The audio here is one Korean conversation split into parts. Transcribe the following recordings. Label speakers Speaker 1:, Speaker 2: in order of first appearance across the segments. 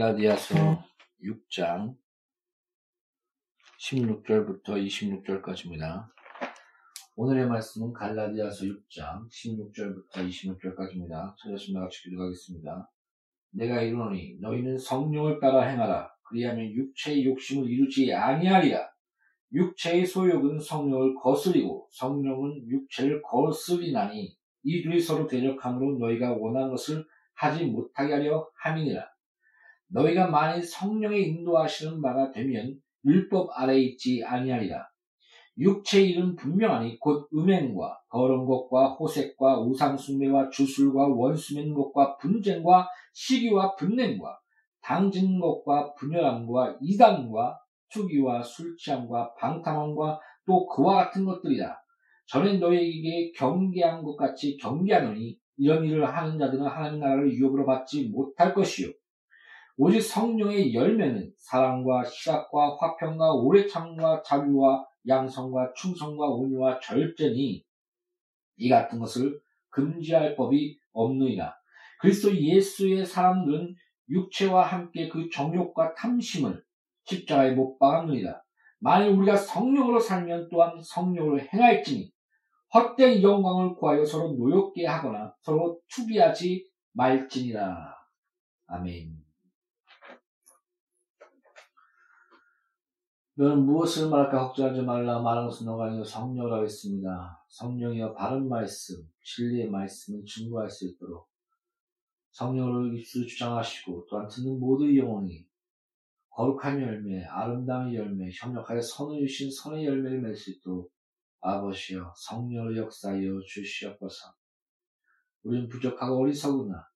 Speaker 1: 갈라디아서 6장 16절부터 26절까지입니다. 오늘의 말씀은 갈라디아서 6장 16절부터 26절까지입니다. 찾았으면 같이 기도하겠습니다. 내가 이르노니 너희는 성령을 따라 행하라. 그리하면 육체의 욕심을 이루지 아니하리라. 육체의 소욕은 성령을 거스리고 성령은 육체를 거스리나니 이 둘이 서로 대적함으로 너희가 원하는 것을 하지 못하게 하려 함이니라. 너희가 만일 성령의 인도하시는 바가 되면 율법 아래에 있지 아니하리라. 육체의 일은 분명하니 곧 음행과 더러운 것과 호색과 우상숭배와 주술과 원수면 것과 분쟁과 시기와 분냄과 당진 것과 분열함과 이단과 투기와 술취함과 방탕함과 또 그와 같은 것들이라. 전에 너희에게 경계한 것 같이 경계하노니 이런 일을 하는 자들은 하나님 나라를 유업으로 받지 못할 것이요. 오직 성령의 열매는 사랑과 희락과 화평과 오래 참과 자비와 양성과 충성과 온유와 절제니 이 같은 것을 금지할 법이 없느니라. 그리스도 예수의 사람들은 육체와 함께 그 정욕과 탐심을 십자가에 못 박았느니라. 만일 우리가 성령으로 살면 또한 성령으로 행할지니 헛된 영광을 구하여 서로 노엽게 하거나 서로 투비하지 말지니라. 아멘. 너는 무엇을 말할까 걱정하지 말라 말하는 것은 너가 아니요 성령이라고 했습니다. 성령이여 바른 말씀, 진리의 말씀을 증거할 수 있도록 성령을 입술로 주장하시고 또한 듣는 모든 영혼이 거룩한 열매, 아름다운 열매, 협력하여 선을 주신 선의 열매를 맺을 수 있도록 아버지여 성령을 역사하여 주시옵소서. 우리는 부족하고 어리석으나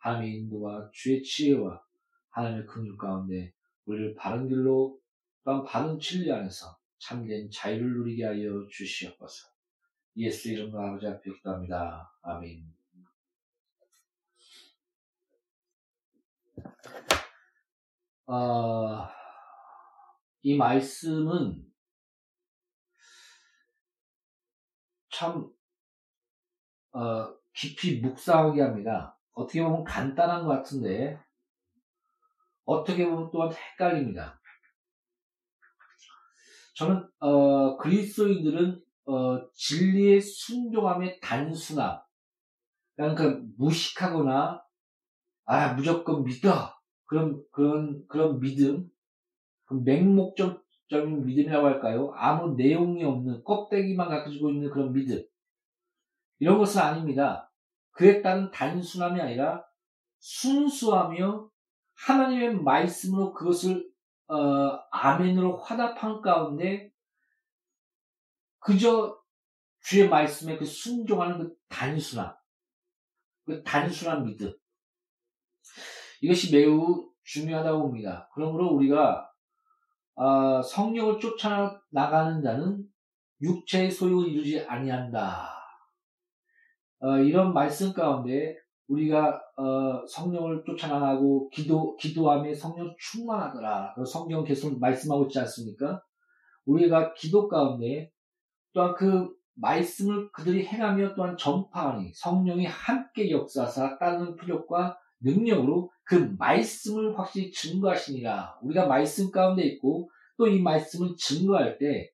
Speaker 1: 하나님의 인도와 주의 지혜와 하나님의 긍휼 가운데 우리를 바른 길로 또한 바른 진리 안에서 참된 자유를 누리게 하여 주시옵소서. 예수 이름으로 아버지 앞에 기도합니다. 아멘. 어, 이 말씀은 참 어, 깊이 묵상하게 합니다. 어떻게 보면 간단한 것 같은데 어떻게 보면 또한 헷갈립니다. 저는 어, 그리스도인들은 어, 진리의 순종함의 단순함, 그러니까 무식하거나 아 무조건 믿어 그런 그런 그런 믿음, 그 맹목적 적인 믿음이라고 할까요? 아무 내용이 없는 껍데기만 가지고 있는 그런 믿음. 이런 것은 아닙니다. 그에 따른 단순함이 아니라 순수하며 하나님의 말씀으로 그것을 어, 아멘으로 화답한 가운데 그저 주의 말씀에 그 순종하는 그 단순함, 그 단순한 믿음. 이것이 매우 중요하다고 봅니다. 그러므로 우리가 어, 성령을 쫓아 나가는 자는 육체의 소유를 이루지 아니한다. 어, 이런 말씀 가운데 우리가 어, 성령을 쫓아나가고 기도 기도함에 성령 충만하더라. 성경 계속 말씀하고 있지 않습니까? 우리가 기도 가운데 또한 그 말씀을 그들이 행하며 또한 전파하니 성령이 함께 역사사 따르는 표적과 능력으로 그 말씀을 확실히 증거하시니라. 우리가 말씀 가운데 있고 또 이 말씀을 증거할 때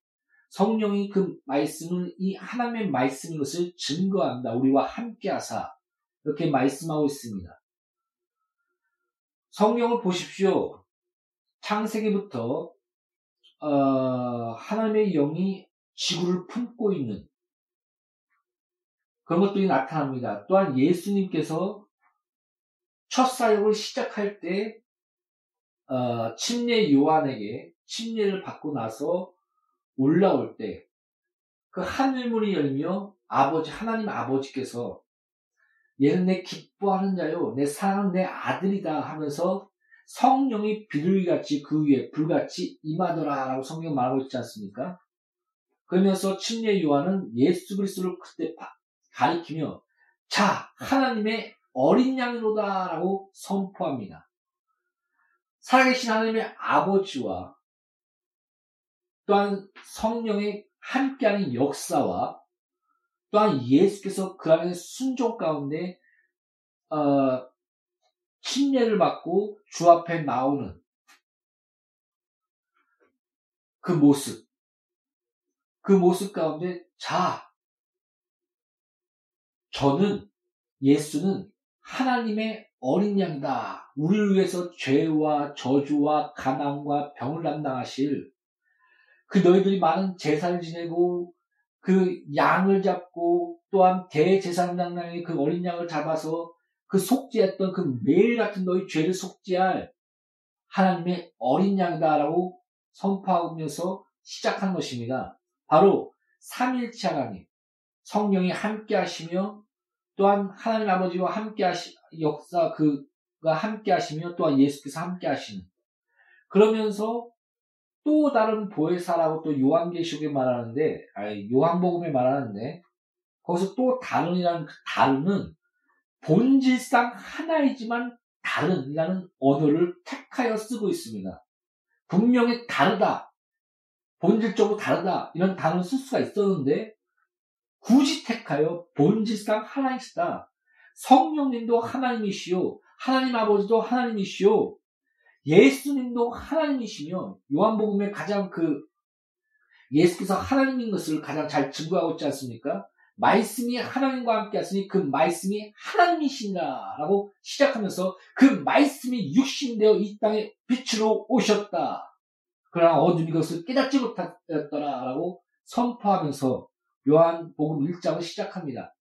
Speaker 1: 성령이 그 말씀을 이 하나님의 말씀인 것을 증거한다. 우리와 함께 하사 이렇게 말씀하고 있습니다. 성경을 보십시오. 창세기부터 어, 하나님의 영이 지구를 품고 있는 그런 것들이 나타납니다. 또한 예수님께서 첫 사역을 시작할 때 어, 침례 요한에게 침례를 받고 나서 올라올 때 그 하늘문이 열며 아버지 하나님 아버지께서 얘는 내 기뻐하는 자요 내 사랑하는 내 아들이다 하면서 성령이 비둘기같이 그 위에 불같이 임하더라 라고 성경 말하고 있지 않습니까? 그러면서 침례 요한은 예수 그리스도를 그때 가리키며 자 하나님의 어린 양이로다 라고 선포합니다. 살아계신 하나님의 아버지와 또한 성령의 함께하는 역사와 또한 예수께서 그 안에 순종 가운데 어, 침례를 받고 주 앞에 나오는 그 모습, 그 모습 가운데 자, 저는 예수는 하나님의 어린 양이다. 우리를 위해서 죄와 저주와 가난과 병을 담당하실 그 너희들이 많은 제사를 지내고 그 양을 잡고 또한 대제사장장의 그 어린 양을 잡아서 그 속죄했던 그 매일 같은 너희 죄를 속죄할 하나님의 어린 양이다라고 선포하면서 시작한 것입니다. 바로 삼일체 하나님, 성령이 함께 하시며 또한 하나님 아버지와 함께 하시, 역사 그가 함께 하시며 또한 예수께서 함께 하시는 그러면서 또 다른 보혜사라고 또 요한계시록에 말하는데, 아니, 요한복음에 말하는데, 거기서 또 다른이라는 그 다른은 본질상 하나이지만 다른이라는 언어를 택하여 쓰고 있습니다. 분명히 다르다. 본질적으로 다르다. 이런 단어를 쓸 수가 있었는데, 굳이 택하여 본질상 하나이시다. 성령님도 하나님이시오. 하나님 아버지도 하나님이시오. 예수님도 하나님이시며 요한복음에 가장 그 예수께서 하나님인 것을 가장 잘 증거하고 있지 않습니까? 말씀이 하나님과 함께 하시니 그 말씀이 하나님이신가라고 시작하면서 그 말씀이 육신되어 이 땅에 빛으로 오셨다. 그러나 어둠이 그것을 깨닫지 못하였더라라고 선포하면서 요한복음 1장을 시작합니다.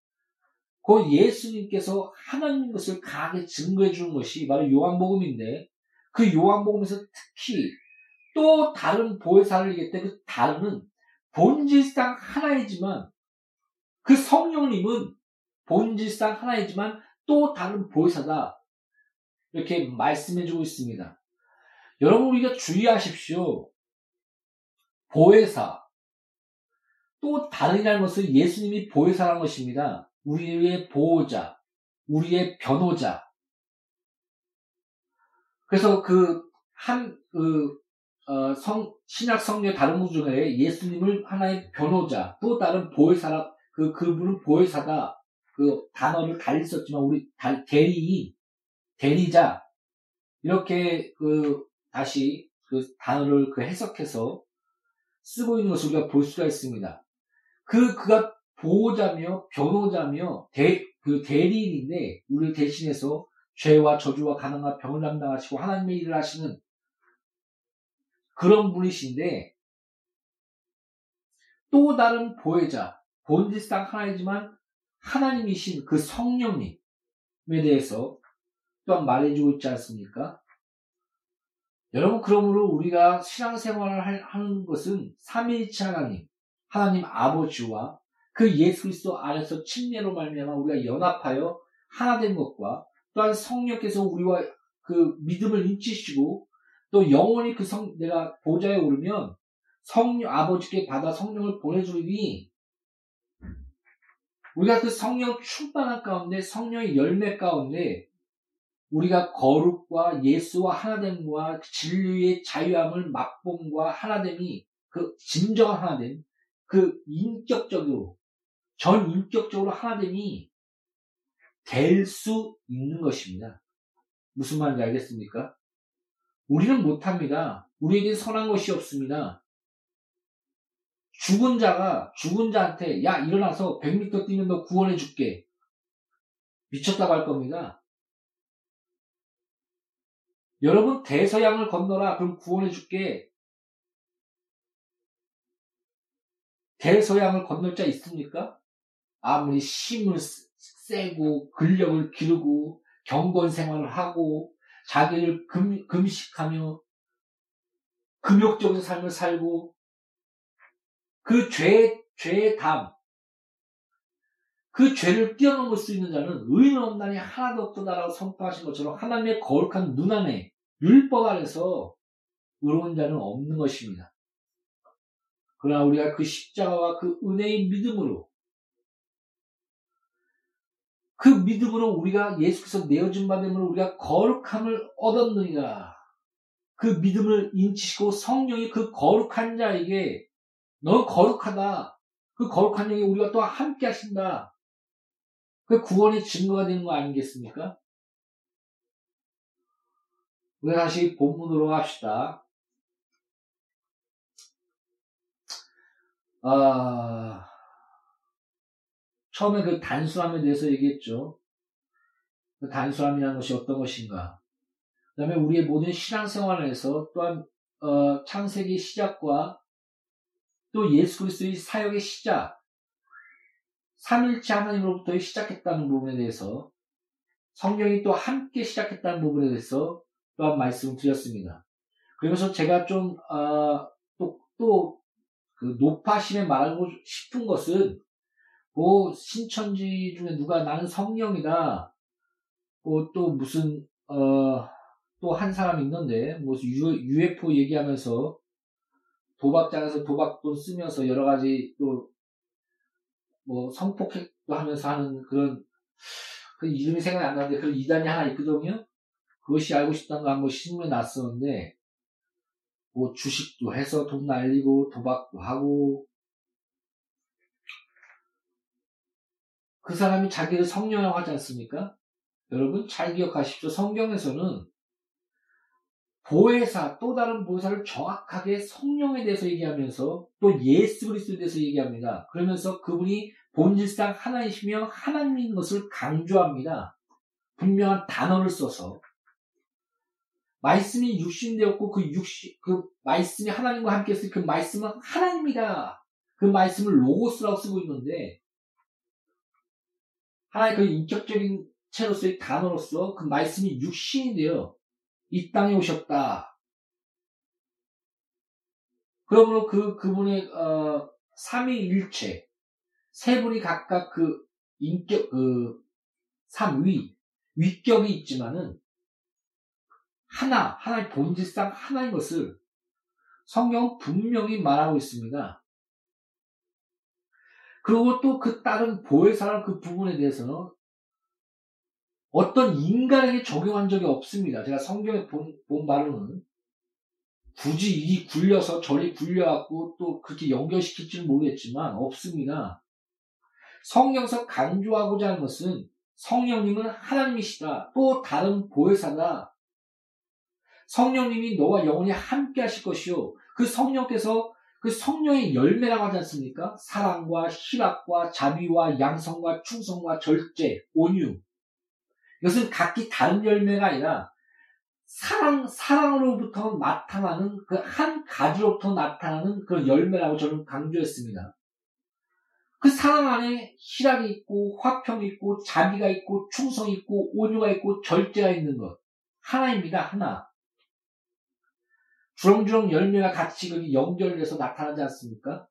Speaker 1: 그 예수님께서 하나님인 것을 강하게 증거해 주는 것이 바로 요한복음인데 그 요한복음에서 특히 또 다른 보혜사를 얘기할 때 그 다른은 본질상 하나이지만 그 성령님은 본질상 하나이지만 또 다른 보혜사다. 이렇게 말씀해주고 있습니다. 여러분 우리가 주의하십시오. 보혜사 또 다르다는 것은 예수님이 보혜사라는 것입니다. 우리의 보호자, 우리의 변호자, 그래서 그, 한, 그, 어, 성, 신약 성경 다른 분 중에 예수님을 하나의 변호자, 또 다른 보혜사라, 그, 그분은 보혜사다. 그 단어를 달리 썼지만, 우리, 대리인, 대리자, 이렇게 그, 다시 그 단어를 그 해석해서 쓰고 있는 것을 우리가 볼 수가 있습니다. 그, 그가 보호자며, 변호자며, 대, 그 대리인인데, 우리를 대신해서 죄와 저주와 가난과 병을 담당하시고 하나님의 일을 하시는 그런 분이신데 또 다른 보혜자, 본질상 하나이지만 하나님이신 그 성령님에 대해서 또한 말해주고 있지 않습니까? 여러분, 그러므로 우리가 신앙생활을 하는 것은 삼위일체 하나님, 하나님 아버지와 그 예수 그리스도 안에서 침례로 말미암아 우리가 연합하여 하나 된 것과 또한 성령께서 우리와 그 믿음을 인치시고 또 영원히 그 성, 내가 보좌에 오르면 성령, 아버지께 받아 성령을 보내주니 우리가 그 성령 충만한 가운데 성령의 열매 가운데 우리가 거룩과 예수와 하나됨과 진리의 자유함을 맛봄과 하나됨이 그 진정한 하나됨, 그 인격적으로 전 인격적으로 하나됨이 될 수 있는 것입니다. 무슨 말인지 알겠습니까? 우리는 못합니다. 우리에게 선한 것이 없습니다. 죽은 자가 죽은 자한테 야 일어나서 100m 뛰면 너 구원해 줄게. 미쳤다고 할 겁니다. 여러분 대서양을 건너라 그럼 구원해 줄게. 대서양을 건널 자 있습니까? 아무리 힘을 세고 근력을 기르고 경건 생활을 하고 자기를 금, 금식하며 금욕적인 삶을 살고 그 죄, 죄의 담, 그 죄를 뛰어넘을 수 있는 자는 의인 없나니 하나도 없도다라고 선포하신 것처럼 하나님의 거룩한 눈 안에 율법 안에서 의로운 자는 없는 것입니다. 그러나 우리가 그 십자가와 그 은혜의 믿음으로 그 믿음으로 우리가 예수께서 내어준 바 됨으로 우리가 거룩함을 얻었느니라. 그 믿음을 인치시고 성령이 그 거룩한 자에게 너 거룩하다. 그 거룩한 영이 우리가 또 함께 하신다. 그 구원의 증거가 되는 거 아니겠습니까? 우리 다시 본문으로 합시다. 아, 처음에 그 단순함에 대해서 얘기했죠. 그 단순함이라는 것이 어떤 것인가. 그 다음에 우리의 모든 신앙생활에서 또한 어, 창세기 시작과 또 예수 그리스도의 사역의 시작, 삼일째 하나님으로부터 시작했다는 부분에 대해서 성령이 또 함께 시작했다는 부분에 대해서 또한 말씀을 드렸습니다. 그러면서 제가 좀, 어, 또, 또, 그 높아심에 말하고 싶은 것은 뭐 신천지 중에 누가 나는 성령이다. 뭐 또 무슨 어 또 한 사람 있는데 무슨 UFO 얘기하면서 도박장에서 도박돈 쓰면서 여러 가지 또 뭐 성폭행도 하면서 하는 그런 그 이름이 생각이 안 나는데 그런 이단이 하나 있거든요. 그것이 알고 싶다는 거 한번 신문에 났었는데 뭐 주식도 해서 돈 날리고 도박도 하고 그 사람이 자기를 성령이라고 하지 않습니까? 여러분 잘 기억하십시오. 성경에서는 보혜사 또 다른 보혜사를 정확하게 성령에 대해서 얘기하면서 또 예수 그리스도에 대해서 얘기합니다. 그러면서 그분이 본질상 하나이시며 하나님인 것을 강조합니다. 분명한 단어를 써서 말씀이 육신되었고 그 육신 그 말씀이 하나님과 함께 했을 그 말씀은 하나님이다. 그 말씀을 로고스라고 쓰고 있는데 하나의 그 인격적인 체로서의 단어로서 그 말씀이 육신이 되어 이 땅에 오셨다. 그러므로 그, 그분의, 어, 삼위일체, 세 분이 각각 그 인격, 그, 삼위, 위격이 있지만은, 하나, 하나의 본질상 하나인 것을 성경은 분명히 말하고 있습니다. 그리고 또 그 다른 보혜사랑 그 부분에 대해서는 어떤 인간에게 적용한 적이 없습니다. 제가 성경에 본, 본 바로는 굳이 이 굴려서 저리 굴려갖고 또 그렇게 연결시킬지는 모르겠지만 없습니다. 성경서 강조하고자 하는 것은 성령님은 하나님이시다. 또 다른 보혜사다. 성령님이 너와 영원히 함께 하실 것이요. 그 성령께서 그 성령의 열매라고 하지 않습니까? 사랑과 희락과 자비와 양성과 충성과 절제, 온유. 이것은 각기 다른 열매가 아니라 사랑, 사랑으로부터 나타나는 그 한 가지로부터 나타나는 그런 열매라고 저는 강조했습니다. 그 사랑 안에 희락이 있고, 화평이 있고, 자비가 있고, 충성이 있고, 온유가 있고, 절제가 있는 것. 하나입니다, 하나. 주렁주렁 열매가 같이 연결돼서 나타나지 않습니까?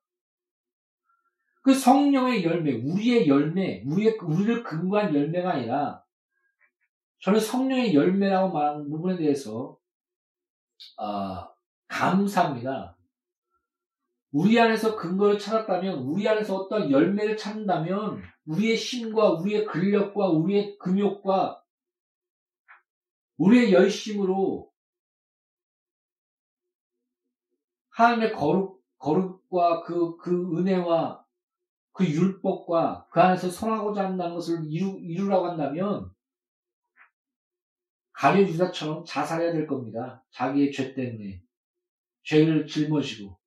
Speaker 1: 그 성령의 열매, 우리의 열매, 우리의, 우리를 근거한 열매가 아니라 저는 성령의 열매라고 말하는 부분에 대해서 어, 감사합니다. 우리 안에서 근거를 찾았다면, 우리 안에서 어떤 열매를 찾는다면, 우리의 힘과 우리의 근력과 우리의 금욕과 우리의 열심으로 하나님의 거룩, 거룩과 그, 그 은혜와 그 율법과 그 안에서 선하고자 한다는 것을 이루, 이루라고 한다면 가룟 유다처럼 자살해야 될 겁니다. 자기의 죄 때문에. 죄를 짊어지고.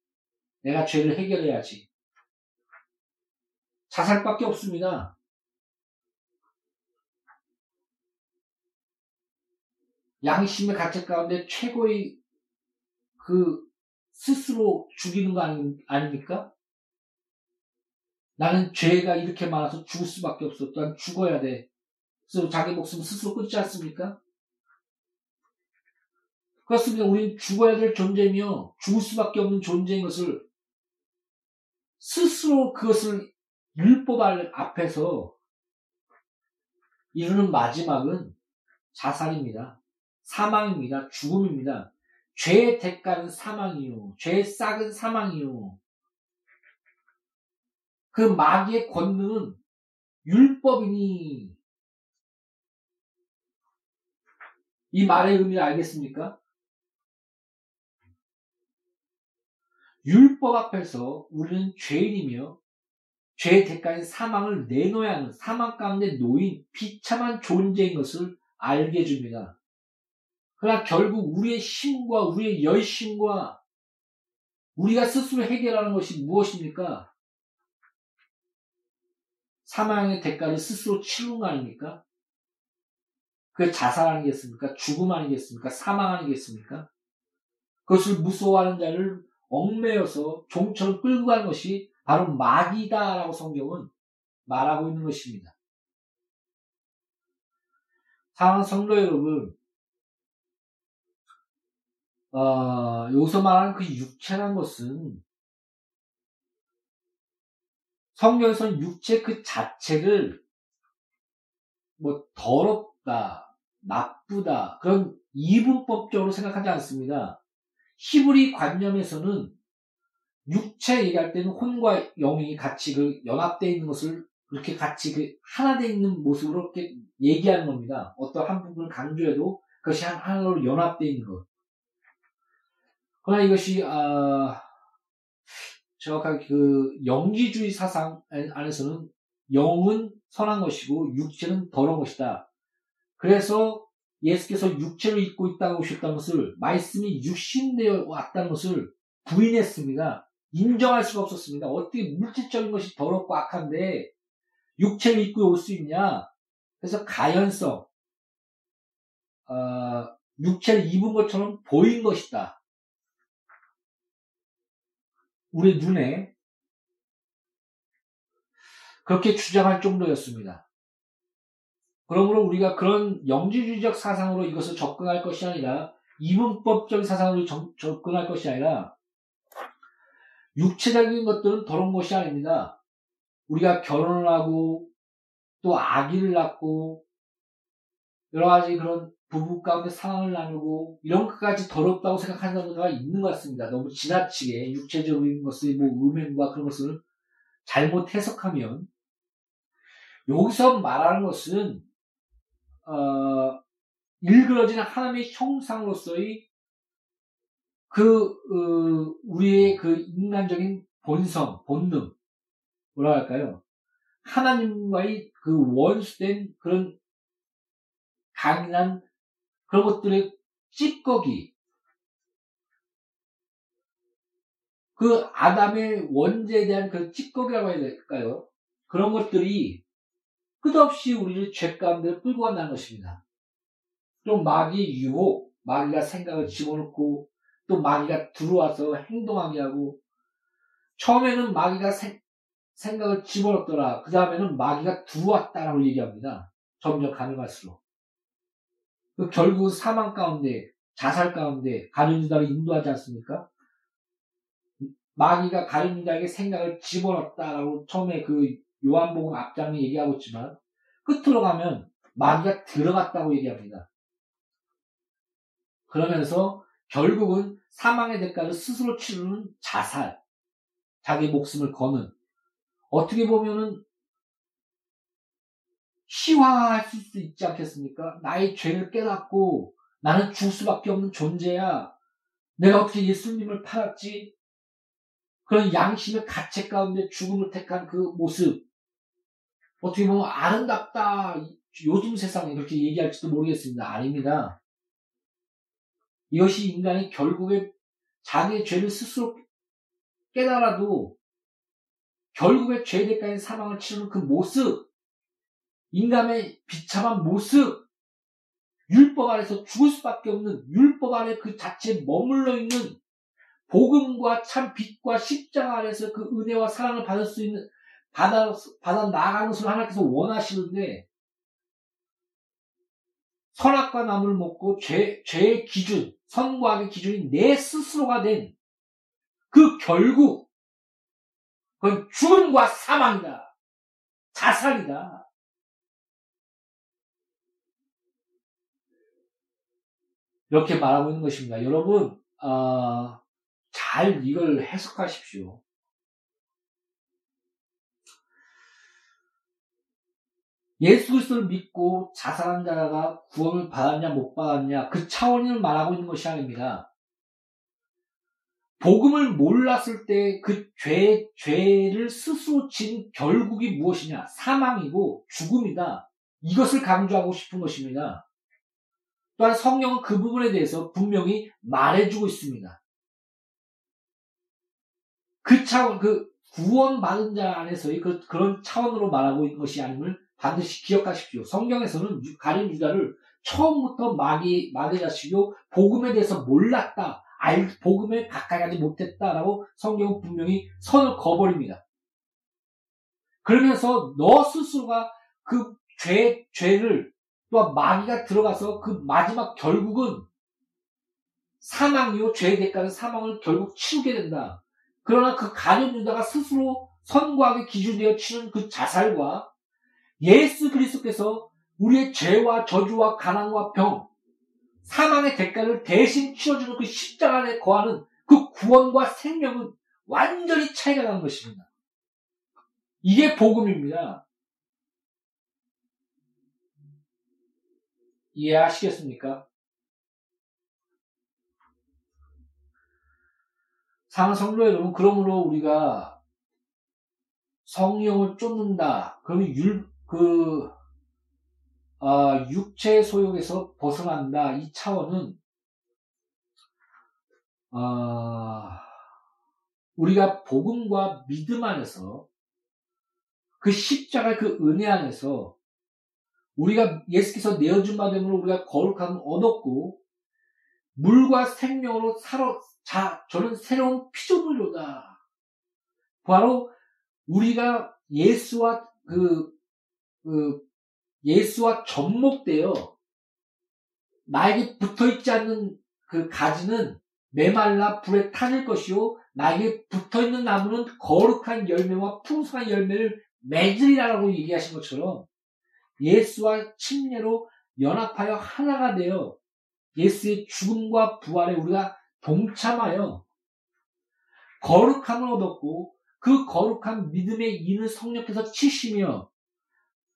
Speaker 1: 내가 죄를 해결해야지. 자살밖에 없습니다. 양심의 가책 가운데 최고의 그 스스로 죽이는 거 아니, 아닙니까? 나는 죄가 이렇게 많아서 죽을 수밖에 없어. 난 죽어야 돼. 그래서 자기 목숨 스스로 끊지 않습니까? 그렇습니다. 우리는 죽어야 될 존재며 죽을 수밖에 없는 존재인 것을 스스로 그것을 율법 앞에서 이루는 마지막은 자살입니다. 사망입니다. 죽음입니다. 죄의 대가는 사망이요. 죄의 싹은 사망이요. 그 마귀의 권능은 율법이니 이 말의 의미를 알겠습니까? 율법 앞에서 우리는 죄인이며 죄의 대가인 사망을 내놓아야 하는 사망 가운데 놓인 비참한 존재인 것을 알게 해줍니다. 그러나 결국 우리의 힘과 우리의 열심과 우리가 스스로 해결하는 것이 무엇입니까? 사망의 대가를 스스로 치르는 거 아닙니까? 그 자살 아니겠습니까? 죽음 아니겠습니까? 사망 아니겠습니까? 그것을 무서워하는 자를 얽매여서 종처럼 끌고 가는 것이 바로 마귀다라고 성경은 말하고 있는 것입니다. 사랑하는 성도 여러분, 어, 여기서 말하는 그 육체란 것은 성경에서는 육체 그 자체를 뭐 더럽다, 나쁘다 그런 이분법적으로 생각하지 않습니다. 히브리 관념에서는 육체 얘기할 때는 혼과 영이 같이 그 연합되어 있는 것을 그렇게 같이 그 하나 되어 있는 모습으로 이렇게 얘기하는 겁니다. 어떤 한 부분을 강조해도 그것이 하나로 연합되어 있는 것. 그러나 이것이 아, 정확하게 그 영지주의 사상 안에서는 영은 선한 것이고 육체는 더러운 것이다. 그래서 예수께서 육체를 입고 있다고 오셨다는 것을 말씀이 육신되어 왔다는 것을 부인했습니다. 인정할 수가 없었습니다. 어떻게 물질적인 것이 더럽고 악한데 육체를 입고 올 수 있냐? 그래서 가연성, 어, 육체를 입은 것처럼 보인 것이다. 우리 눈에 그렇게 주장할 정도였습니다. 그러므로 우리가 그런 영지주의적 사상으로 이것을 접근할 것이 아니라 이분법적인 사상으로 접근할 것이 아니라 육체적인 것들은 더러운 것이 아닙니다. 우리가 결혼을 하고 또 아기를 낳고 여러 가지 그런 부부 가운데 상황을 나누고 이런 것까지 더럽다고 생각하는 자가 있는 것 같습니다. 너무 지나치게 육체적인 것의 뭐 음행과 그런 것을 잘못 해석하면 여기서 말하는 것은 어, 일그러진 하나님의 형상으로서의 그 어, 우리의 그 인간적인 본성, 본능 뭐라 할까요? 하나님과의 그 원수된 그런 강인한 그런 것들의 찌꺼기, 그 아담의 원죄에 대한 그 찌꺼기라고 해야 될까요? 그런 것들이 끝없이 우리를 죄 가운데 끌고 간다는 것입니다. 또 마귀의 유혹, 마귀가 생각을 집어넣고 또 마귀가 들어와서 행동하게 하고 처음에는 마귀가 세, 생각을 집어넣더라. 그 다음에는 마귀가 들어왔다라고 얘기합니다. 점점 가능할수록. 그 결국 사망 가운데, 자살 가운데 가룟 유다를 인도하지 않습니까? 마귀가 가룟 유다에게 생각을 집어넣었다라고 처음에 그 요한복음 앞장에 얘기하고 있지만 끝으로 가면 마귀가 들어갔다고 얘기합니다. 그러면서 결국은 사망의 대가를 스스로 치르는 자살, 자기 목숨을 거는 어떻게 보면은 희화할 수 있지 않겠습니까? 나의 죄를 깨닫고 나는 죽을 수밖에 없는 존재야. 내가 어떻게 예수님을 팔았지? 그런 양심의 가책 가운데 죽음을 택한 그 모습. 어떻게 보면 아름답다. 요즘 세상에 그렇게 얘기할지도 모르겠습니다. 아닙니다. 이것이 인간이 결국에 자기의 죄를 스스로 깨달아도 결국에 죄 대가인 사망을 치르는 그 모습, 인간의 비참한 모습, 율법 아래서 죽을 수밖에 없는 율법 아래 그 자체에 머물러 있는 복음과 참 빛과 십자가 아래서 그 은혜와 사랑을 받을 수 있는 받아 받아 나가는 것을 하나님께서 원하시는데 선악과 나무를 먹고 죄 죄의 기준 선과 악의 기준이 내 스스로가 된 그 결국 그건 죽음과 사망이다. 자살이다 이렇게 말하고 있는 것입니다. 여러분 어, 잘 이걸 해석하십시오. 예수 그리스도를 믿고 자살한 자가 구원을 받았냐 못 받았냐 그 차원을 말하고 있는 것이 아닙니다. 복음을 몰랐을 때 그 죄, 죄를 스스로 진 결국이 무엇이냐? 사망이고 죽음이다. 이것을 강조하고 싶은 것입니다. 또한 성령은 그 부분에 대해서 분명히 말해주고 있습니다. 그 차원, 그 구원받은 자 안에서의 그, 그런 차원으로 말하고 있는 것이 아님을 반드시 기억하십시오. 성경에서는 가린 유다를 처음부터 마귀, 마귀 자식이요, 복음에 대해서 몰랐다. 알, 복음에 가까이 가지 못했다라고 성경은 분명히 선을 거버립니다. 그러면서 너 스스로가 그 죄, 죄를 또 마귀가 들어가서 그 마지막 결국은 사망이요, 죄의 대가는 사망을 결국 치르게 된다. 그러나 그 가룟 유다가 스스로 선과학의 기준되어 치는 그 자살과 예수 그리스도께서 우리의 죄와 저주와 가난과 병, 사망의 대가를 대신 치러주는 그 십자가 안에 거하는 그 구원과 생명은 완전히 차이가 나는 것입니다. 이게 복음입니다. 이해하시겠습니까? 성도 여러분, 그러므로 우리가 성령을 쫓는다. 그러면 율, 그, 어, 육체 소욕에서 벗어난다. 이 차원은, 어, 우리가 복음과 믿음 안에서 그 십자가 그 은혜 안에서 우리가 예수께서 내어준 바 되므로 우리가 거룩함을 얻었고 물과 생명으로 살아 자, 저는 새로운 피조물로다. 바로 우리가 예수와 그, 그 예수와 접목되어 나에게 붙어 있지 않는 그 가지는 메말라 불에 타질 것이요 나에게 붙어 있는 나무는 거룩한 열매와 풍성한 열매를 맺으리라고 얘기하신 것처럼 예수와 침례로 연합하여 하나가 되어 예수의 죽음과 부활에 우리가 동참하여 거룩함을 얻었고 그 거룩한 믿음의 인을 성령께서 치시며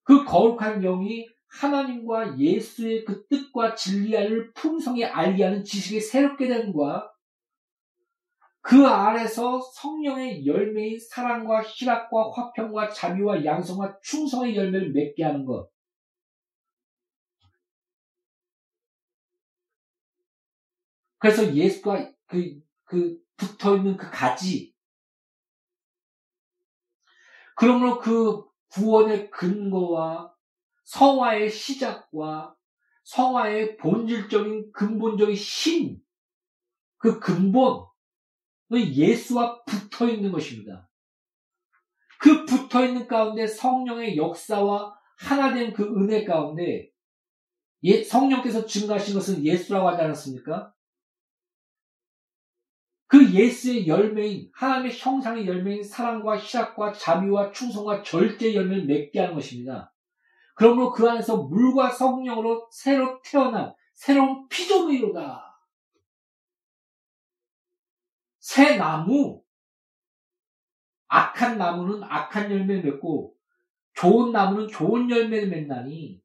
Speaker 1: 그 거룩한 영이 하나님과 예수의 그 뜻과 진리를 풍성히 알게 하는 지식이 새롭게 된과 그 안에서 성령의 열매인 사랑과 희락과 화평과 자비와 양성과 충성의 열매를 맺게 하는 것. 그래서 예수가 그, 그 붙어 있는 그 가지. 그러므로 그 구원의 근거와 성화의 시작과 성화의 본질적인 근본적인 신, 그 근본, 예수와 붙어 있는 것입니다. 그 붙어 있는 가운데 성령의 역사와 하나된 그 은혜 가운데 예, 성령께서 증가하신 것은 예수라고 하지 않았습니까? 그 예수의 열매인 하나님의 형상의 열매인 사랑과 희락과 자비와 충성과 절제의 열매를 맺게 하는 것입니다. 그러므로 그 안에서 물과 성령으로 새로 태어난 새로운 피조물이로다. 새 나무, 악한 나무는 악한 열매를 맺고 좋은 나무는 좋은 열매를 맺나니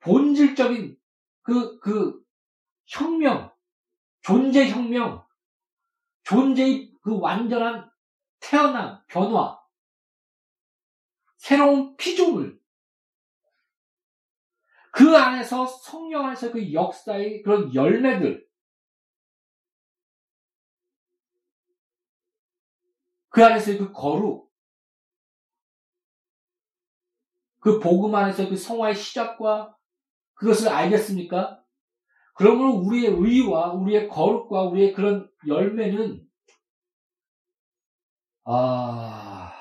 Speaker 1: 본질적인 그, 그 혁명, 존재 혁명, 존재의 그 완전한 태어난 변화, 새로운 피조물, 그 안에서 성령 안에서 그 역사의 그런 열매들, 그 안에서의 그 거룩, 그 복음 안에서 그 성화의 시작과 그것을 알겠습니까? 그러므로 우리의 의와 우리의 거룩과 우리의 그런 열매는 아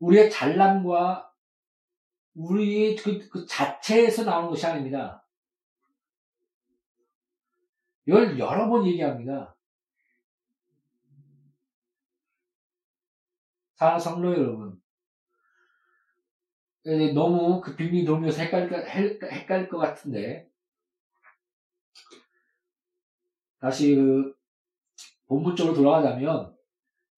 Speaker 1: 우리의 잘남과 우리의 그, 그 자체에서 나오는 것이 아닙니다. 이걸 여러 번 얘기합니다. 사랑 성로 여러분. 너무 그 빙빙 돌면서 헷갈릴, 헷갈릴 것 같은데. 다시 그 본문적으로 돌아가자면,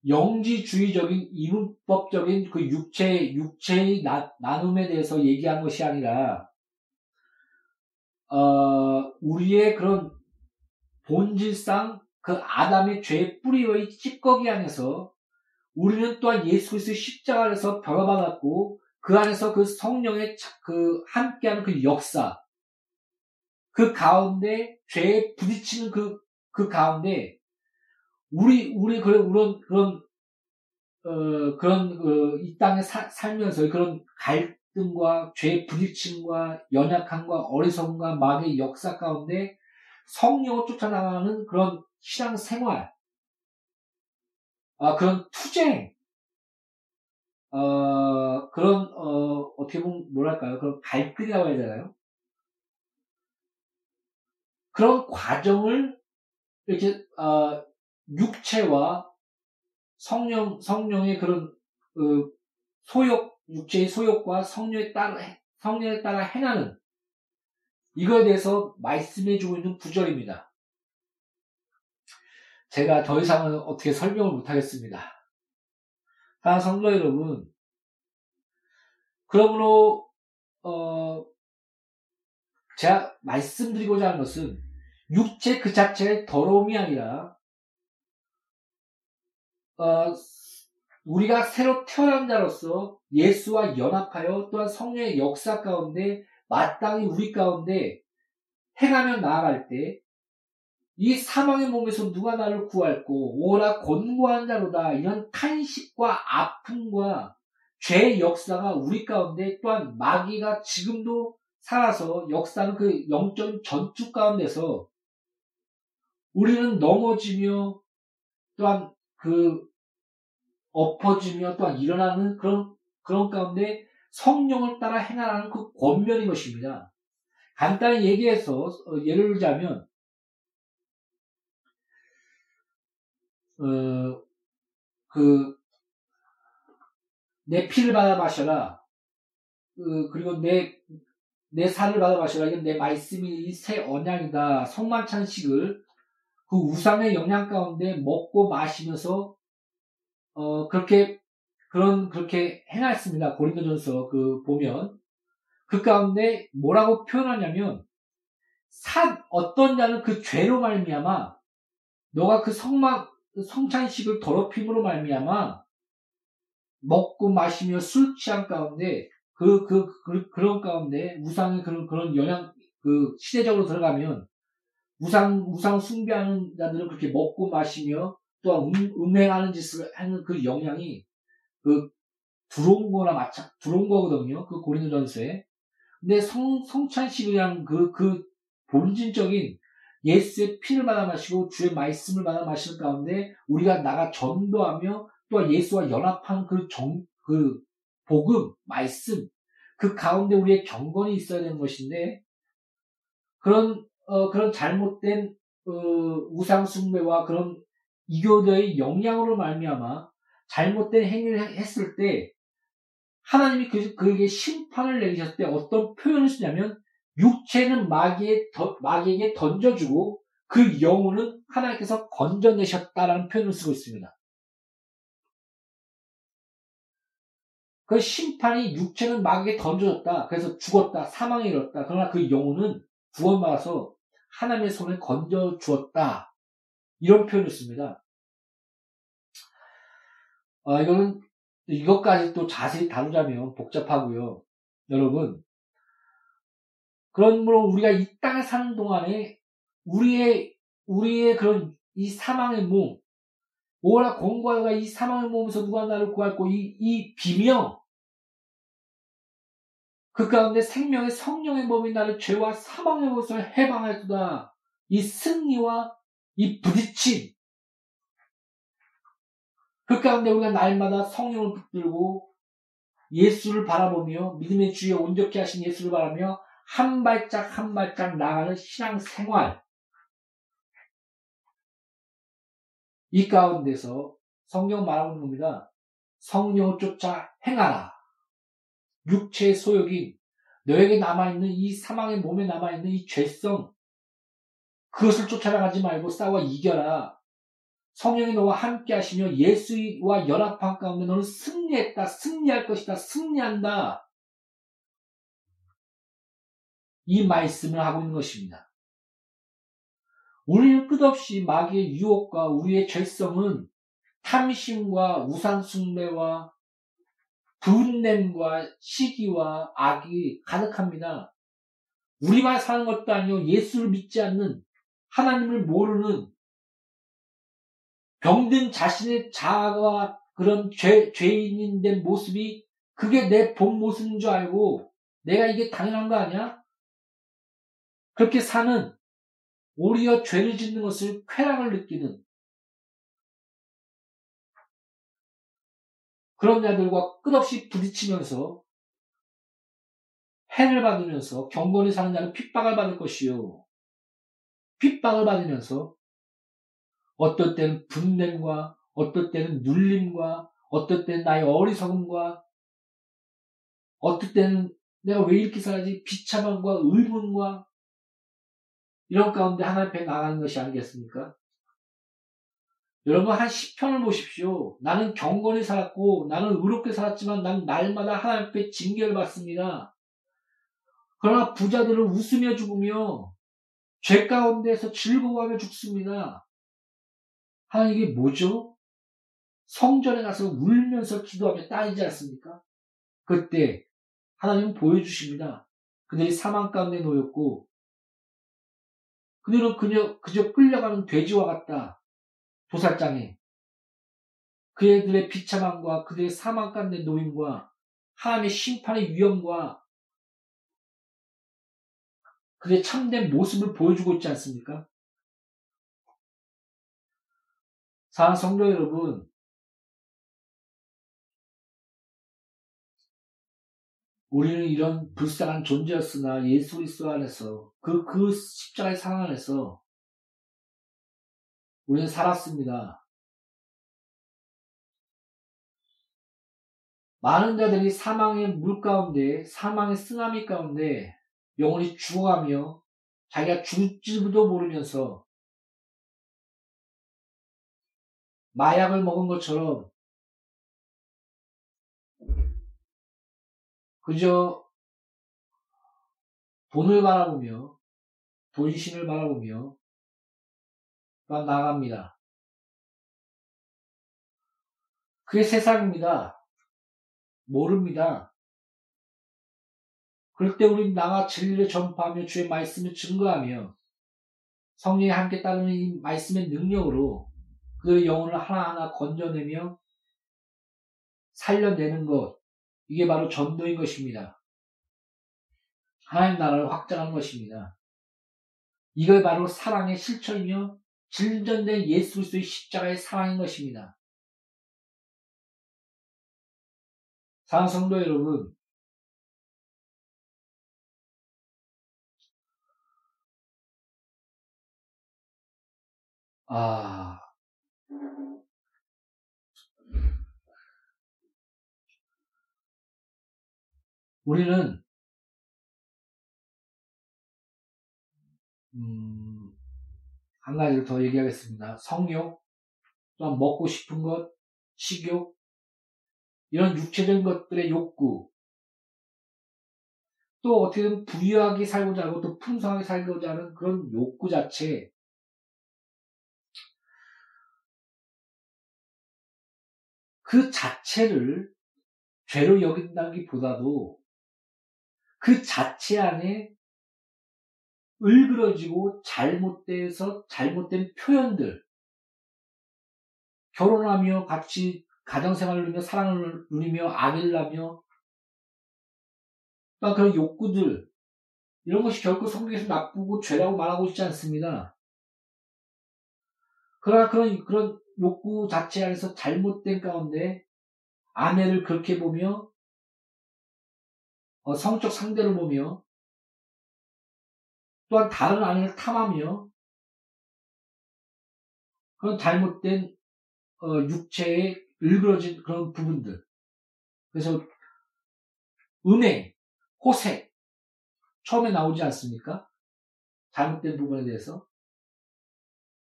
Speaker 1: 영지주의적인 이문법적인 그 육체, 육체의 나, 나눔에 대해서 얘기한 것이 아니라, 어, 우리의 그런 본질상 그 아담의 죄의 뿌리의 찌꺼기 안에서 우리는 또한 예수 그리스도의 십자가 안에서 변화받았고 그 안에서 그 성령의 그 함께하는 그 역사 그 가운데 죄에 부딪히는 그, 그 가운데 우리 우리 그런 그런 그런 어, 그런 그, 이 땅에 사, 살면서 그런 갈등과 죄 부딪힘과 연약함과 어리석음과 마음의 역사 가운데 성령을 쫓아나가는 그런 신앙 생활, 아, 그런 투쟁, 어, 그런, 어, 어떻게 보면 뭐랄까요? 그런 발길이라고 해야 되나요? 그런 과정을 이렇게, 어, 육체와 성령, 성령의 그런, 그, 소욕, 육체의 소욕과 성령에 따라, 성령에 따라 행하는 이거에 대해서 말씀해주고 있는 구절입니다. 제가 더 이상은 어떻게 설명을 못하겠습니다. 다 성도 여러분, 그러므로 어, 제가 말씀드리고자 하는 것은 육체 그 자체의 더러움이 아니라 어, 우리가 새로 태어난 자로서 예수와 연합하여 또한 성령의 역사 가운데 마땅히 우리 가운데 행하며 나아갈 때 이 사망의 몸에서 누가 나를 구할고 오라 권고한 자로다 이런 탄식과 아픔과 죄의 역사가 우리 가운데 또한 마귀가 지금도 살아서 역사는 그 영적 전투 가운데서 우리는 넘어지며 또한 그 엎어지며 또한 일어나는 그런 그런 가운데 성령을 따라 행하라는 그 권면인 것입니다. 간단히 얘기해서 어, 예를 들자면 어, 그 내 피를 받아 마셔라. 그, 그리고 내, 내 살을 받아 마셔라. 이건 내 말씀이 새 언양이다. 성만찬식을 그 우상의 영양 가운데 먹고 마시면서 어, 그렇게 그런 그렇게 행하였습니다. 고린도전서 그 보면 그 가운데 뭐라고 표현하냐면 산 어떤 자는 그 죄로 말미암아 너가 그 성막 성찬식을 더럽힘으로 말미암아 먹고 마시며 술 취한 가운데 그, 그, 그, 그런 가운데 우상의 그런, 그런 영향, 그, 시대적으로 들어가면 우상, 우상 숭배하는 자들은 그렇게 먹고 마시며 또한 음, 음행하는 짓을 하는 그 영향이 그 들어온 거나 마찬 들어온 거거든요. 그 고린도전서에. 근데 성 성찬식이란 그 그 본질적인 예수의 피를 받아 마시고 주의 말씀을 받아 마시는 가운데 우리가 나가 전도하며 또 예수와 연합한 그 정, 그 복음, 말씀, 그 가운데 우리의 경건이 있어야 되는 것인데, 그런, 어, 그런 잘못된, 어, 우상숭배와 그런 이교도의 영향으로 말미암아 잘못된 행위를 했을 때 하나님이 그, 그에게 심판을 내리셨을 때 어떤 표현을 쓰냐면 육체는 마귀에, 마귀에게 던져주고 그 영혼은 하나님께서 건져내셨다라는 표현을 쓰고 있습니다. 그 심판이 육체는 마귀에게 던져졌다. 그래서 죽었다. 사망에 이르렀다. 그러나 그 영혼은 구원받아서 하나님의 손에 건져 주었다. 이런 표현을 씁니다. 아, 이거는, 이것까지 또 자세히 다루자면 복잡하고요. 여러분, 그러므로 우리가 이 땅에 사는 동안에 우리의, 우리의 그런 이 사망의 몸, 오라 공과가 이 사망의 몸에서 누가 나를 구할고 이, 이 비명 그 가운데 생명의 성령의 몸이 나를 죄와 사망의 몸에서 해방하였도다. 이 승리와 이 부딪힘 그 가운데 우리가 날마다 성령을 붙들고 예수를 바라보며 믿음의 주에 온전케 하신 예수를 바라며 한 발짝 한 발짝 나가는 신앙 생활 이 가운데서 성경 말하고 있는 겁니다. 성령을 쫓아 행하라. 육체의 소욕인 너에게 남아있는 이 사망의 몸에 남아있는 이 죄성 그것을 쫓아나가지 말고 싸워 이겨라. 성령이 너와 함께 하시며 예수와 연합한 가운데 너는 승리했다. 승리할 것이다. 승리한다. 이 말씀을 하고 있는 것입니다. 우리는 끝없이 마귀의 유혹과 우리의 죄성은 탐심과 우상숭배와 분냄과 시기와 악이 가득합니다. 우리만 사는 것도 아니요 예수를 믿지 않는 하나님을 모르는 병든 자신의 자아와 그런 죄, 죄인인 된 모습이 그게 내 본 모습인 줄 알고 내가 이게 당연한 거 아니야? 그렇게 사는 오히려 죄를 짓는 것을 쾌락을 느끼는 그런 자들과 끝없이 부딪히면서 해를 받으면서 경건히 사는 자는 핍박을 받을 것이요. 핍박을 받으면서 어떨 때는 분냄과 어떨 때는 눌림과 어떨 때는 나의 어리석음과 어떨 때는 내가 왜 이렇게 살지 비참함과 의문과 이런 가운데 하나님 앞에 나가는 것이 아니겠습니까? 여러분 한 10편을 보십시오. 나는 경건히 살았고 나는 의롭게 살았지만 난 날마다 하나님 앞에 징계를 받습니다. 그러나 부자들은 웃으며 죽으며 죄 가운데서 즐거워하며 죽습니다. 하나님 이게 뭐죠? 성전에 가서 울면서 기도하며 따지지 않습니까? 그때 하나님은 보여주십니다. 그들이 사망 가운데 놓였고 그들은 그저, 그저 끌려가는 돼지와 같다. 도살장에. 그들의 비참함과 그들의 사망 가운데 놓임과 하나님의 심판의 위험과 그들의 참된 모습을 보여주고 있지 않습니까? 사랑 성도 여러분, 우리는 이런 불쌍한 존재였으나 예수 그리스도 안에서 그, 그 십자가의 상황 안에서 우리는 살았습니다. 많은 자들이 사망의 물 가운데, 사망의 쓰나미 가운데 영원히 죽어가며 자기가 죽을지도 모르면서 마약을 먹은 것처럼 그저 돈을 바라보며 본신을 바라보며 나갑니다. 그게 세상입니다. 모릅니다. 그럴 때 우리 나와 진리를 전파하며 주의 말씀을 증거하며 성령이 함께 따르는 이 말씀의 능력으로 그들의 영혼을 하나하나 건져내며 살려내는 것, 이게 바로 전도인 것입니다. 하나님 나라를 확장하는 것입니다. 이걸 바로 사랑의 실천이며 진전된 예수 그리스도의 십자가의 사랑인 것입니다. 사랑 성도 여러분, 아, 우리는 음, 한 가지를 더 얘기하겠습니다. 성욕, 또한 먹고 싶은 것, 식욕, 이런 육체적인 것들의 욕구, 또 어떻게든 부유하게 살고자 하고 또 풍성하게 살고자 하는 그런 욕구 자체, 그 자체를 죄로 여긴다기보다도 그 자체 안에 을그러지고 잘못돼서 잘못된 표현들, 결혼하며 같이 가정생활을 누리며 사랑을 누리며 아기를 낳며 그런 욕구들 이런 것이 결코 성경에서 나쁘고 죄라고 말하고 있지 않습니다. 그러나 그런 그런 욕구 자체 안에서 잘못된 가운데 아내를 그렇게 보며 어, 성적 상대를 보며 또한 다른 아내를 탐하며 그런 잘못된 어, 육체에 일그러진 그런 부분들. 그래서 은혜, 호색 처음에 나오지 않습니까? 잘못된 부분에 대해서.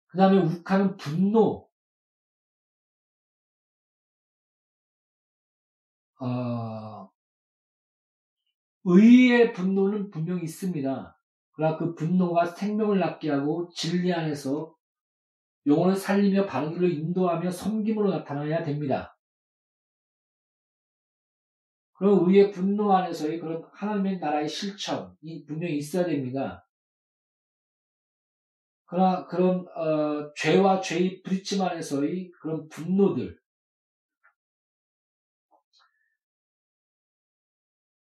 Speaker 1: 그 다음에 욱하는 분노. 어, 의의 분노는 분명히 있습니다. 그러나 그 분노가 생명을 낳게 하고 진리 안에서 영혼을 살리며 바른 길로 인도하며 섬김으로 나타나야 됩니다. 그런 의의 분노 안에서의 그런 하나님의 나라의 실천이 분명히 있어야 됩니다. 그러나 그런 어, 죄와 죄의 부딪힘 안에서의 그런 분노들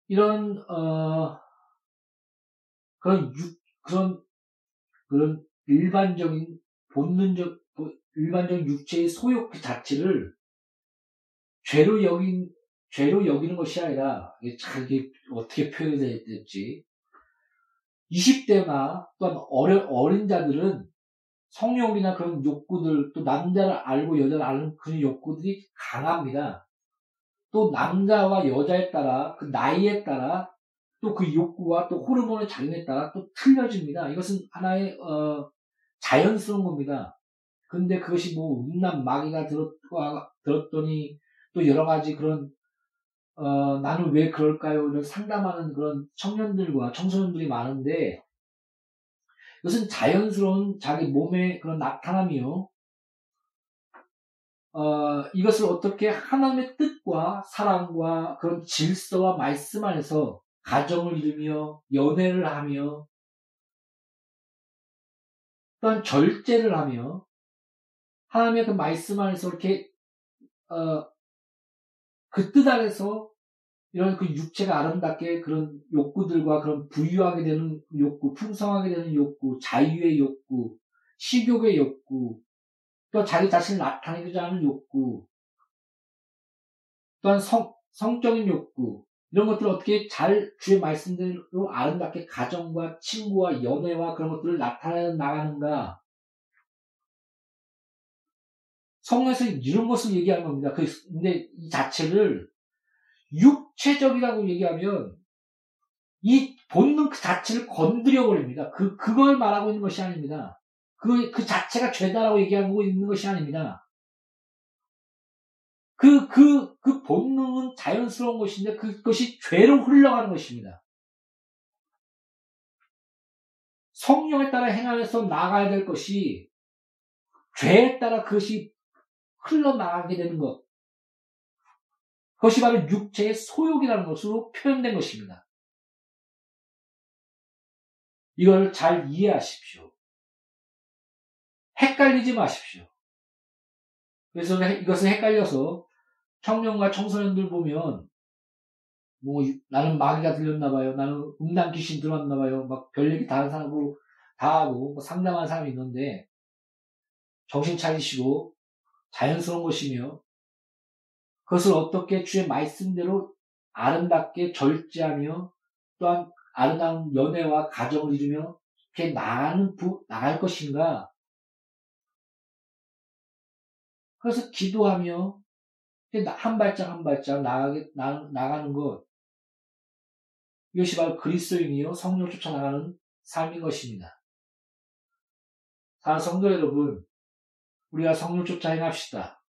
Speaker 1: 이런 어, 그런 육, 그런 그런 일반적인 본능적 일반적인 육체의 소욕 그 자체를 죄로 여긴 죄로 여기는 것이 아니라 이게 잘 이게 어떻게 표현해야 될지 20대나 또한 어려, 어린 자들은 성욕이나 그런 욕구들 또 남자를 알고 여자를 아는 그런 욕구들이 강합니다. 또 남자와 여자에 따라 그 나이에 따라 또 그 욕구와 또 호르몬의 작용에 따라 또 틀려집니다. 이것은 하나의 어, 자연스러운 겁니다. 근데 그것이 뭐 음란 마귀가 들었, 들었더니 또 여러 가지 그런 어, 나는 왜 그럴까요? 이런 상담하는 그런 청년들과 청소년들이 많은데 이것은 자연스러운 자기 몸의 그런 나타남이요. 어, 이것을 어떻게 하나님의 뜻과 사랑과 그런 질서와 말씀 안에서 가정을 이루며 연애를 하며 또한 절제를 하며 하나님의 그 말씀 안에서 이렇게 어, 그 뜻 안에서 이런 그 육체가 아름답게 그런 욕구들과 그런 부유하게 되는 욕구, 풍성하게 되는 욕구, 자유의 욕구, 식욕의 욕구, 또 자기 자신을 나타내고자 하는 욕구, 또한 성, 성적인 욕구, 이런 것들을 어떻게 잘 주의 말씀대로 아름답게 가정과 친구와 연애와 그런 것들을 나타내 나가는가. 성경에서 이런 것을 얘기하는 겁니다. 그, 근데 이 자체를 육체적이라고 얘기하면 이 본능 그 자체를 건드려 버립니다. 그, 그걸 말하고 있는 것이 아닙니다. 그, 그 자체가 죄다라고 얘기하고 있는 것이 아닙니다. 그, 그, 그 본능은 자연스러운 것인데 그것이 죄로 흘러가는 것입니다. 성령에 따라 행하면서 나가야 될 것이 죄에 따라 그것이 흘러나가게 되는 것. 그것이 바로 육체의 소욕이라는 것으로 표현된 것입니다. 이걸 잘 이해하십시오. 헷갈리지 마십시오. 그래서 이것을 헷갈려서 청년과 청소년들 보면 뭐 나는 마귀가 들렸나 봐요. 나는 음란 귀신 들어왔나 봐요. 막 별 얘기 다 하고 다 하고 뭐 상담하는 사람이 있는데 정신 차리시고 자연스러운 것이며 그것을 어떻게 주의 말씀대로 아름답게 절제하며 또한 아름다운 연애와 가정을 이루며 이렇게 나갈 것인가 그래서 기도하며 한 발짝 한 발짝 나가게, 나, 나가는 것. 이것이 바로 그리스도인이요 성령 쫓아 나가는 삶인 것입니다. 사랑 성도 여러분, 우리가 성령 쫓아 행합시다.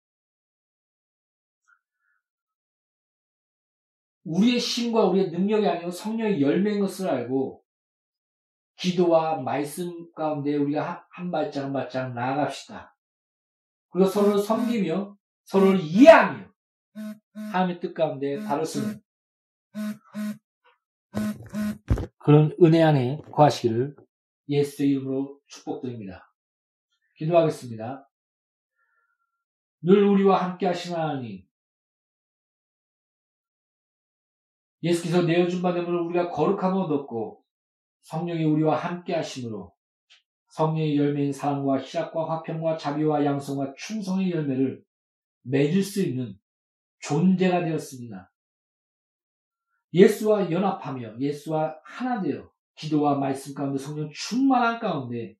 Speaker 1: 우리의 힘과 우리의 능력이 아니고 성령의 열매인 것을 알고 기도와 말씀 가운데 우리가 한 발짝 한 발짝 나아갑시다. 그리고 서로를 섬기며 서로를 이해하며 하나님의 뜻 가운데 쓰는 그런 은혜 안에 거하시기를 예수의 이름으로 축복드립니다. 기도하겠습니다. 늘 우리와 함께 하시는 하나님. 예수께서 내어준 바됨으로 우리가 거룩함을 얻었고 성령이 우리와 함께 하심으로 성령의 열매인 사랑과 희락과 화평과 자비와 양성과 충성의 열매를 맺을 수 있는 존재가 되었습니다. 예수와 연합하며 예수와 하나 되어 기도와 말씀 가운데 성령 충만한 가운데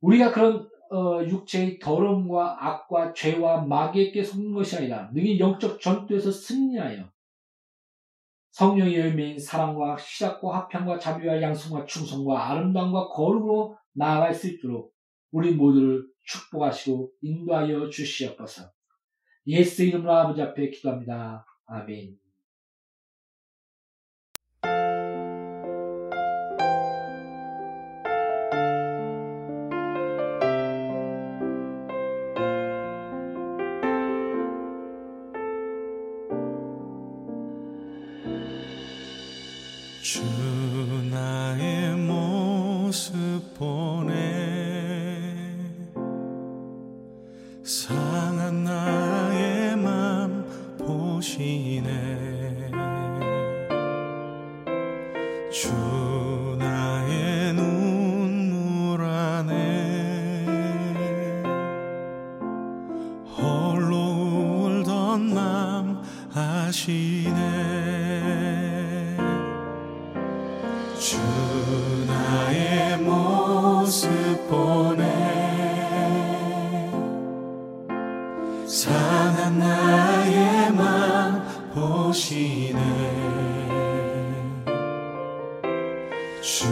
Speaker 1: 우리가 그런 어, 육체의 더러움과 악과 죄와 마귀에게 속는 것이 아니라 능히 영적 전투에서 승리하여 성령의 열매인 사랑과 시작과 화평과 자비와 양성과 충성과 아름다움과 거룩으로 나아갈 수 있도록 우리 모두를 축복하시고 인도하여 주시옵소서. 예수 이름으로 아버지 앞에 기도합니다. 아멘.
Speaker 2: 보시네. 주